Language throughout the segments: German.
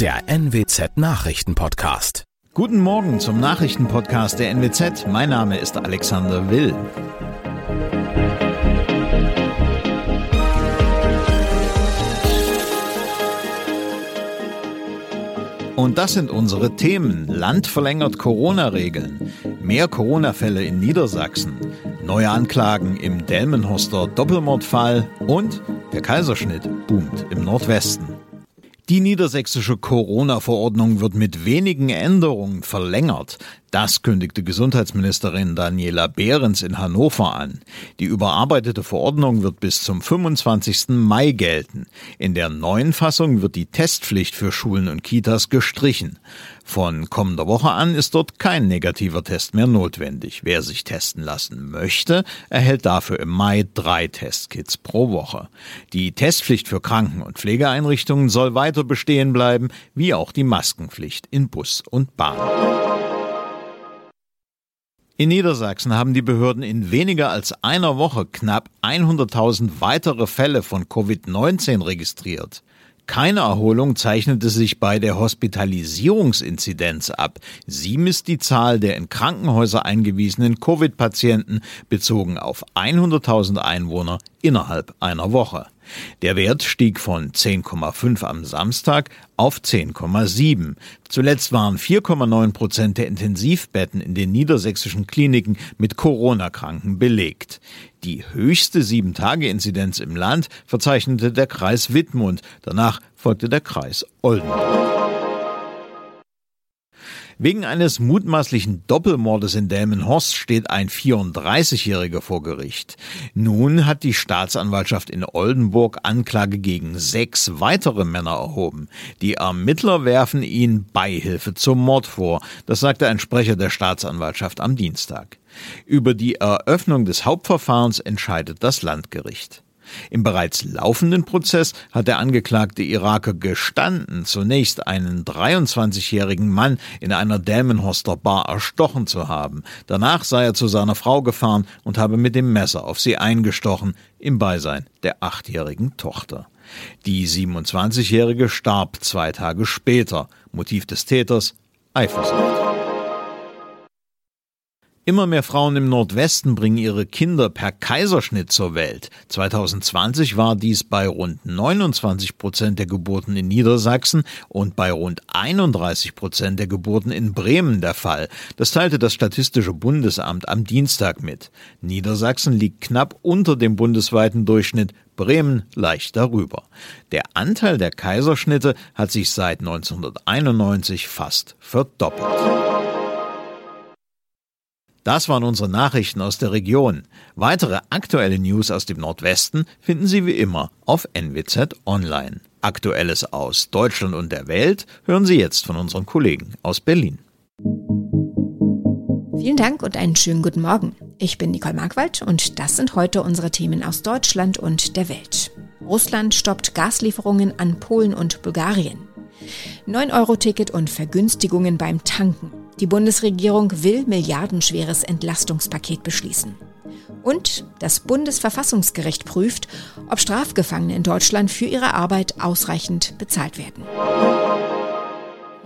Der NWZ Nachrichtenpodcast. Guten Morgen zum Nachrichtenpodcast der NWZ. Mein Name ist Alexander Will. Und das sind unsere Themen. Land verlängert Corona-Regeln. Mehr Corona-Fälle in Niedersachsen. Neue Anklagen im Delmenhorster Doppelmordfall. Und der Kaiserschnitt boomt im Nordwesten. Die niedersächsische Corona-Verordnung wird mit wenigen Änderungen verlängert. Das kündigte Gesundheitsministerin Daniela Behrens in Hannover an. Die überarbeitete Verordnung wird bis zum 25. Mai gelten. In der neuen Fassung wird die Testpflicht für Schulen und Kitas gestrichen. Von kommender Woche an ist dort kein negativer Test mehr notwendig. Wer sich testen lassen möchte, erhält dafür im Mai drei Testkits pro Woche. Die Testpflicht für Kranken- und Pflegeeinrichtungen soll weiter bestehen bleiben, wie auch die Maskenpflicht in Bus und Bahn. In Niedersachsen haben die Behörden in weniger als einer Woche knapp 100.000 weitere Fälle von Covid-19 registriert. Keine Erholung zeichnete sich bei der Hospitalisierungsinzidenz ab. Sie misst die Zahl der in Krankenhäuser eingewiesenen Covid-Patienten bezogen auf 100.000 Einwohner innerhalb einer Woche. Der Wert stieg von 10,5 am Samstag auf 10,7. Zuletzt waren 4,9 Prozent der Intensivbetten in den niedersächsischen Kliniken mit Corona-Kranken belegt. Die höchste Sieben-Tage-Inzidenz im Land verzeichnete der Kreis Wittmund. Danach folgte der Kreis Oldenburg. Wegen eines mutmaßlichen Doppelmordes in Delmenhorst steht ein 34-Jähriger vor Gericht. Nun hat die Staatsanwaltschaft in Oldenburg Anklage gegen sechs weitere Männer erhoben. Die Ermittler werfen ihnen Beihilfe zum Mord vor. Das sagte ein Sprecher der Staatsanwaltschaft am Dienstag. Über die Eröffnung des Hauptverfahrens entscheidet das Landgericht. Im bereits laufenden Prozess hat der angeklagte Iraker gestanden, zunächst einen 23-jährigen Mann in einer Delmenhorster Bar erstochen zu haben. Danach sei er zu seiner Frau gefahren und habe mit dem Messer auf sie eingestochen, im Beisein der achtjährigen Tochter. Die 27-jährige starb zwei Tage später. Motiv des Täters Eifersucht. Immer mehr Frauen im Nordwesten bringen ihre Kinder per Kaiserschnitt zur Welt. 2020 war dies bei rund 29 Prozent der Geburten in Niedersachsen und bei rund 31 Prozent der Geburten in Bremen der Fall. Das teilte das Statistische Bundesamt am Dienstag mit. Niedersachsen liegt knapp unter dem bundesweiten Durchschnitt, Bremen leicht darüber. Der Anteil der Kaiserschnitte hat sich seit 1991 fast verdoppelt. Das waren unsere Nachrichten aus der Region. Weitere aktuelle News aus dem Nordwesten finden Sie wie immer auf NWZ Online. Aktuelles aus Deutschland und der Welt hören Sie jetzt von unseren Kollegen aus Berlin. Vielen Dank und einen schönen guten Morgen. Ich bin Nicole Markwald und das sind heute unsere Themen aus Deutschland und der Welt. Russland stoppt Gaslieferungen an Polen und Bulgarien. 9-Euro-Ticket und Vergünstigungen beim Tanken. Die Bundesregierung will milliardenschweres Entlastungspaket beschließen. Und das Bundesverfassungsgericht prüft, ob Strafgefangene in Deutschland für ihre Arbeit ausreichend bezahlt werden.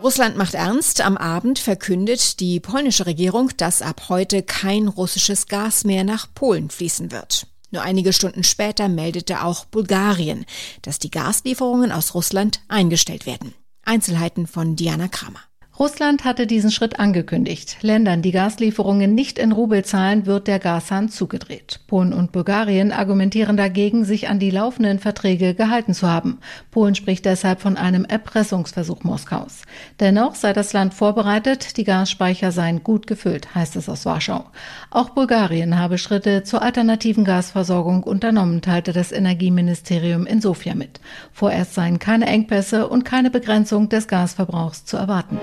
Russland macht ernst. Am Abend verkündet die polnische Regierung, dass ab heute kein russisches Gas mehr nach Polen fließen wird. Nur einige Stunden später meldete auch Bulgarien, dass die Gaslieferungen aus Russland eingestellt werden. Einzelheiten von Diana Kramer. Russland hatte diesen Schritt angekündigt. Ländern, die Gaslieferungen nicht in Rubel zahlen, wird der Gashahn zugedreht. Polen und Bulgarien argumentieren dagegen, sich an die laufenden Verträge gehalten zu haben. Polen spricht deshalb von einem Erpressungsversuch Moskaus. Dennoch sei das Land vorbereitet, die Gasspeicher seien gut gefüllt, heißt es aus Warschau. Auch Bulgarien habe Schritte zur alternativen Gasversorgung unternommen, teilte das Energieministerium in Sofia mit. Vorerst seien keine Engpässe und keine Begrenzung des Gasverbrauchs zu erwarten.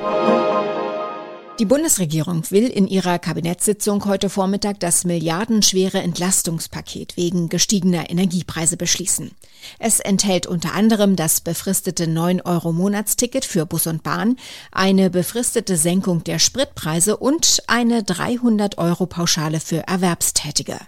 Die Bundesregierung will in ihrer Kabinettssitzung heute Vormittag das milliardenschwere Entlastungspaket wegen gestiegener Energiepreise beschließen. Es enthält unter anderem das befristete 9-Euro-Monatsticket für Bus und Bahn, eine befristete Senkung der Spritpreise und eine 300-Euro-Pauschale für Erwerbstätige.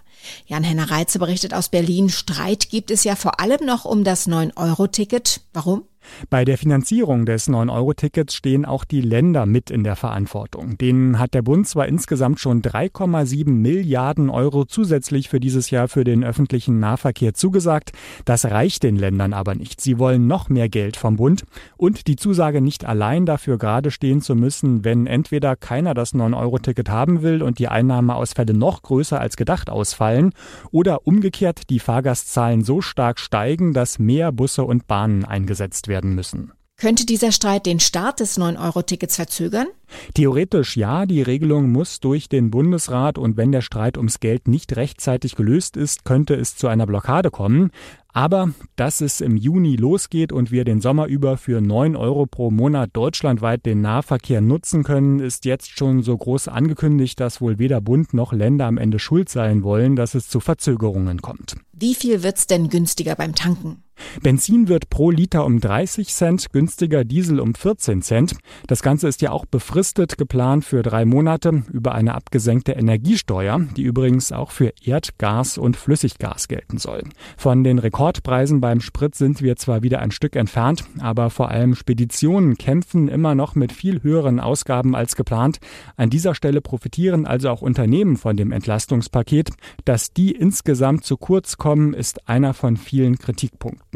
Jan-Henner Reitze berichtet aus Berlin, Streit gibt es ja vor allem noch um das 9-Euro-Ticket. Warum? Bei der Finanzierung des 9-Euro-Tickets stehen auch die Länder mit in der Verantwortung. Denen hat der Bund zwar insgesamt schon 3,7 Milliarden Euro zusätzlich für dieses Jahr für den öffentlichen Nahverkehr zugesagt. Das reicht den Ländern aber nicht. Sie wollen noch mehr Geld vom Bund und die Zusage nicht allein dafür gerade stehen zu müssen, wenn entweder keiner das 9-Euro-Ticket haben will und die Einnahmeausfälle noch größer als gedacht ausfallen oder umgekehrt die Fahrgastzahlen so stark steigen, dass mehr Busse und Bahnen eingesetzt werden müssen. Könnte dieser Streit den Start des 9-Euro-Tickets verzögern? Theoretisch ja, die Regelung muss durch den Bundesrat und wenn der Streit ums Geld nicht rechtzeitig gelöst ist, könnte es zu einer Blockade kommen. Aber dass es im Juni losgeht und wir den Sommer über für 9 Euro pro Monat deutschlandweit den Nahverkehr nutzen können, ist jetzt schon so groß angekündigt, dass wohl weder Bund noch Länder am Ende schuld sein wollen, dass es zu Verzögerungen kommt. Wie viel wird's denn günstiger beim Tanken? Benzin wird pro Liter um 30 Cent günstiger, Diesel um 14 Cent. Das Ganze ist ja auch befristet geplant für drei Monate über eine abgesenkte Energiesteuer, die übrigens auch für Erdgas und Flüssiggas gelten soll. Von den Rekordpreisen beim Sprit sind wir zwar wieder ein Stück entfernt, aber vor allem Speditionen kämpfen immer noch mit viel höheren Ausgaben als geplant. An dieser Stelle profitieren also auch Unternehmen von dem Entlastungspaket. Dass die insgesamt zu kurz kommen, ist einer von vielen Kritikpunkten.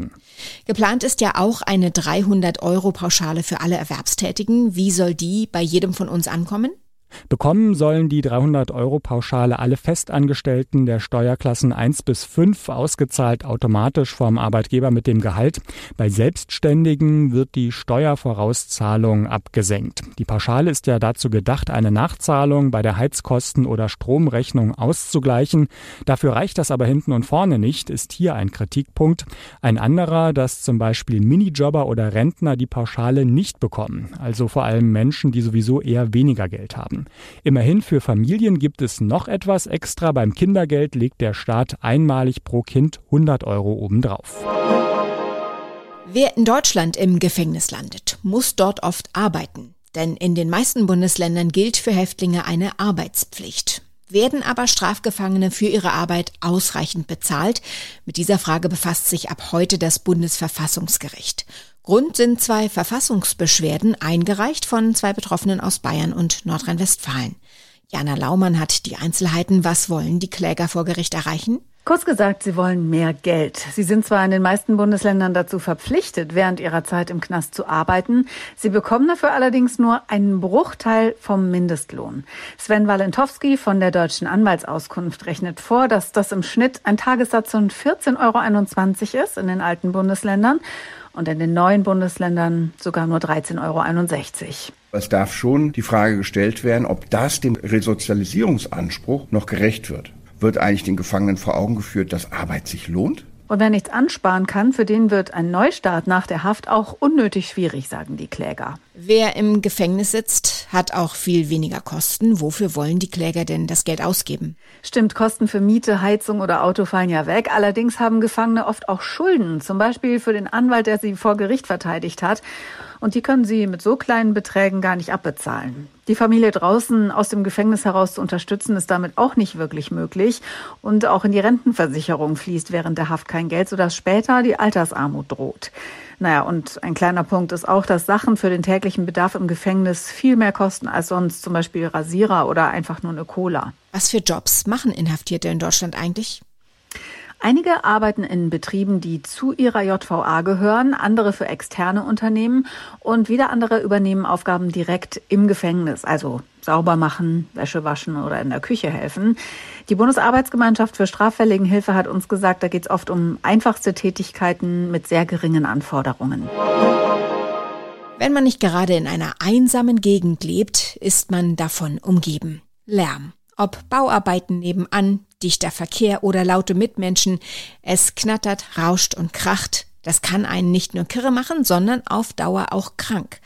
Geplant ist ja auch eine 300 Euro Pauschale für alle Erwerbstätigen. Wie soll die bei jedem von uns ankommen? Bekommen sollen die 300 Euro Pauschale alle Festangestellten der Steuerklassen 1 bis 5 ausgezahlt automatisch vom Arbeitgeber mit dem Gehalt. Bei Selbstständigen wird die Steuervorauszahlung abgesenkt. Die Pauschale ist ja dazu gedacht, eine Nachzahlung bei der Heizkosten- oder Stromrechnung auszugleichen. Dafür reicht das aber hinten und vorne nicht, ist hier ein Kritikpunkt. Ein anderer, dass zum Beispiel Minijobber oder Rentner die Pauschale nicht bekommen. Also vor allem Menschen, die sowieso eher weniger Geld haben haben. Immerhin für Familien gibt es noch etwas extra. Beim Kindergeld legt der Staat einmalig pro Kind 100 Euro obendrauf. Wer in Deutschland im Gefängnis landet, muss dort oft arbeiten. Denn in den meisten Bundesländern gilt für Häftlinge eine Arbeitspflicht. Werden aber Strafgefangene für ihre Arbeit ausreichend bezahlt? Mit dieser Frage befasst sich ab heute das Bundesverfassungsgericht. Grund sind zwei Verfassungsbeschwerden, eingereicht von zwei Betroffenen aus Bayern und Nordrhein-Westfalen. Jana Laumann hat die Einzelheiten. Was wollen die Kläger vor Gericht erreichen? Kurz gesagt, sie wollen mehr Geld. Sie sind zwar in den meisten Bundesländern dazu verpflichtet, während ihrer Zeit im Knast zu arbeiten. Sie bekommen dafür allerdings nur einen Bruchteil vom Mindestlohn. Sven Walentowski von der Deutschen Anwaltsauskunft rechnet vor, dass das im Schnitt ein Tagessatz von 14,21 Euro ist in den alten Bundesländern und in den neuen Bundesländern sogar nur 13,61 Euro. Es darf schon die Frage gestellt werden, ob das dem Resozialisierungsanspruch noch gerecht wird wird eigentlich den Gefangenen vor Augen geführt, dass Arbeit sich lohnt? Und wer nichts ansparen kann, für den wird ein Neustart nach der Haft auch unnötig schwierig, sagen die Kläger. Wer im Gefängnis sitzt, hat auch viel weniger Kosten. Wofür wollen die Kläger denn das Geld ausgeben? Stimmt, Kosten für Miete, Heizung oder Auto fallen ja weg. Allerdings haben Gefangene oft auch Schulden, zum Beispiel für den Anwalt, der sie vor Gericht verteidigt hat. Und die können sie mit so kleinen Beträgen gar nicht abbezahlen. Die Familie draußen aus dem Gefängnis heraus zu unterstützen, ist damit auch nicht wirklich möglich. Und auch in die Rentenversicherung fließt während der Haft kein Geld, sodass später die Altersarmut droht. Naja, und ein kleiner Punkt ist auch, dass Sachen für den täglichen Bedarf im Gefängnis viel mehr kosten als sonst, zum Beispiel Rasierer oder einfach nur eine Cola. Was für Jobs machen Inhaftierte in Deutschland eigentlich? Einige arbeiten in Betrieben, die zu ihrer JVA gehören, andere für externe Unternehmen und wieder andere übernehmen Aufgaben direkt im Gefängnis, also sauber machen, Wäsche waschen oder in der Küche helfen. Die Bundesarbeitsgemeinschaft für Straffälligenhilfe hat uns gesagt, da geht es oft um einfachste Tätigkeiten mit sehr geringen Anforderungen. Wenn man nicht gerade in einer einsamen Gegend lebt, ist man davon umgeben. Lärm. Ob Bauarbeiten nebenan, dichter Verkehr oder laute Mitmenschen. Es knattert, rauscht und kracht. Das kann einen nicht nur kirre machen, sondern auf Dauer auch krank.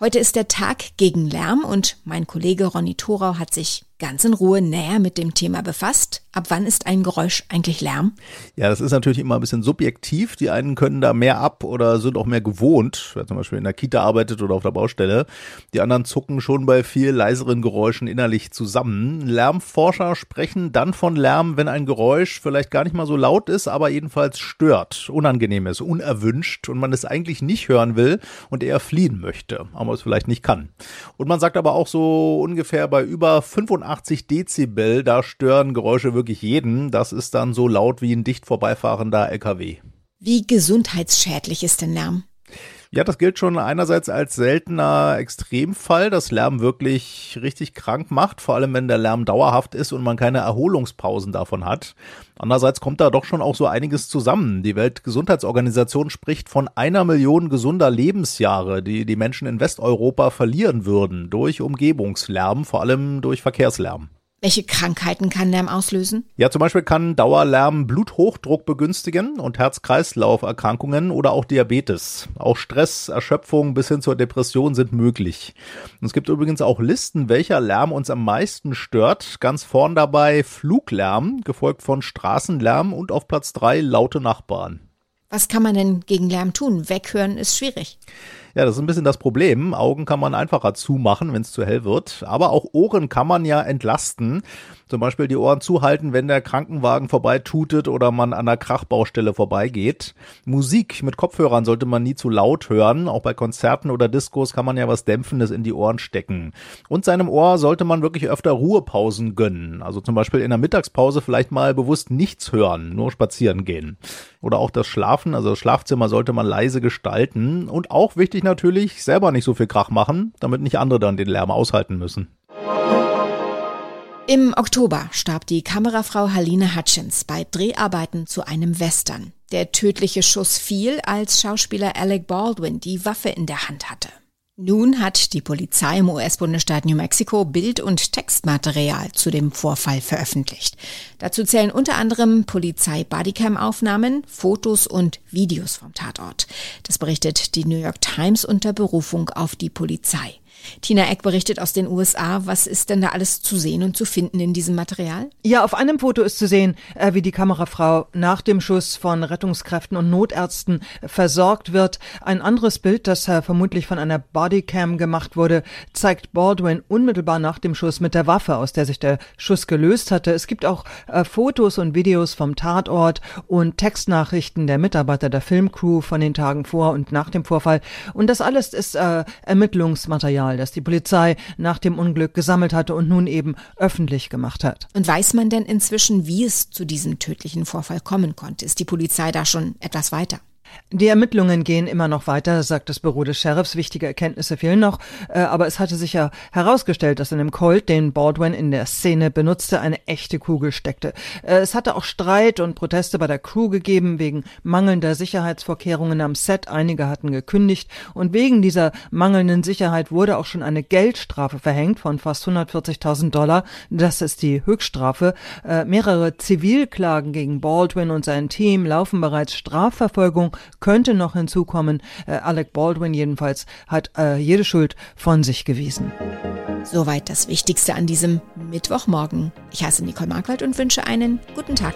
Heute ist der Tag gegen Lärm und mein Kollege Ronny Thorau hat sich ganz in Ruhe näher mit dem Thema befasst. Ab wann ist ein Geräusch eigentlich Lärm? Ja, das ist natürlich immer ein bisschen subjektiv. Die einen können da mehr ab oder sind auch mehr gewohnt, wer zum Beispiel in der Kita arbeitet oder auf der Baustelle. Die anderen zucken schon bei viel leiseren Geräuschen innerlich zusammen. Lärmforscher sprechen dann von Lärm, wenn ein Geräusch vielleicht gar nicht mal so laut ist, aber jedenfalls stört, unangenehm ist, unerwünscht und man es eigentlich nicht hören will und eher fliehen möchte, aber es vielleicht nicht kann. Und man sagt aber auch so ungefähr bei über 85 Dezibel, da stören Geräusche wirklich jeden. Das ist dann so laut wie ein dicht vorbeifahrender LKW. Wie gesundheitsschädlich ist denn Lärm? Ja, das gilt schon einerseits als seltener Extremfall, dass Lärm wirklich richtig krank macht, vor allem wenn der Lärm dauerhaft ist und man keine Erholungspausen davon hat. Andererseits kommt da doch schon auch so einiges zusammen. Die Weltgesundheitsorganisation spricht von einer Million gesunder Lebensjahre, die die Menschen in Westeuropa verlieren würden durch Umgebungslärm, vor allem durch Verkehrslärm. Welche Krankheiten kann Lärm auslösen? Ja, zum Beispiel kann Dauerlärm Bluthochdruck begünstigen und Herz-Kreislauf-Erkrankungen oder auch Diabetes. Auch Stress, Erschöpfung bis hin zur Depression sind möglich. Und es gibt übrigens auch Listen, welcher Lärm uns am meisten stört. Ganz vorn dabei Fluglärm, gefolgt von Straßenlärm und auf Platz drei laute Nachbarn. Was kann man denn gegen Lärm tun? Weghören ist schwierig. Ja, das ist ein bisschen das Problem. Augen kann man einfacher zumachen, wenn es zu hell wird. Aber auch Ohren kann man ja entlasten. Zum Beispiel die Ohren zuhalten, wenn der Krankenwagen vorbeitutet oder man an der Krachbaustelle vorbeigeht. Musik mit Kopfhörern sollte man nie zu laut hören. Auch bei Konzerten oder Diskos kann man ja was Dämpfendes in die Ohren stecken. Und seinem Ohr sollte man wirklich öfter Ruhepausen gönnen. Also zum Beispiel in der Mittagspause vielleicht mal bewusst nichts hören, nur spazieren gehen. Oder auch das Schlafen, also das Schlafzimmer sollte man leise gestalten. Und auch wichtig natürlich, selber nicht so viel Krach machen, damit nicht andere dann den Lärm aushalten müssen. Im Oktober starb die Kamerafrau Haline Hutchins bei Dreharbeiten zu einem Western. Der tödliche Schuss fiel, als Schauspieler Alec Baldwin die Waffe in der Hand hatte. Nun hat die Polizei im US-Bundesstaat New Mexico Bild- und Textmaterial zu dem Vorfall veröffentlicht. Dazu zählen unter anderem Polizei-Bodycam-Aufnahmen, Fotos und Videos vom Tatort. Das berichtet die New York Times unter Berufung auf die Polizei. Tina Eck berichtet aus den USA. Was ist denn da alles zu sehen und zu finden in diesem Material? Ja, auf einem Foto ist zu sehen, äh, wie die Kamerafrau nach dem Schuss von Rettungskräften und Notärzten versorgt wird. Ein anderes Bild, das äh, vermutlich von einer Bodycam gemacht wurde, zeigt Baldwin unmittelbar nach dem Schuss mit der Waffe, aus der sich der Schuss gelöst hatte. Es gibt auch äh, Fotos und Videos vom Tatort und Textnachrichten der Mitarbeiter der Filmcrew von den Tagen vor und nach dem Vorfall. Und das alles ist Ermittlungsmaterial Material, das die Polizei nach dem Unglück gesammelt hatte und nun eben öffentlich gemacht hat. Und weiß man denn inzwischen, wie es zu diesem tödlichen Vorfall kommen konnte? Ist die Polizei da schon etwas weiter? Die Ermittlungen gehen immer noch weiter, sagt das Büro des Sheriffs. Wichtige Erkenntnisse fehlen noch. Äh, aber es hatte sich ja herausgestellt, dass in dem Colt, den Baldwin in der Szene benutzte, eine echte Kugel steckte. Äh, es hatte auch Streit und Proteste bei der Crew gegeben wegen mangelnder Sicherheitsvorkehrungen am Set. Einige hatten gekündigt. Und wegen dieser mangelnden Sicherheit wurde auch schon eine Geldstrafe verhängt von fast 140.000 Dollar. Das ist die Höchststrafe. Äh, mehrere Zivilklagen gegen Baldwin und sein Team laufen bereits Strafverfolgung könnte noch hinzukommen. Äh, Alec Baldwin jedenfalls hat äh, jede Schuld von sich gewiesen. Soweit das Wichtigste an diesem Mittwochmorgen. Ich heiße Nicole Markwald und wünsche einen guten Tag.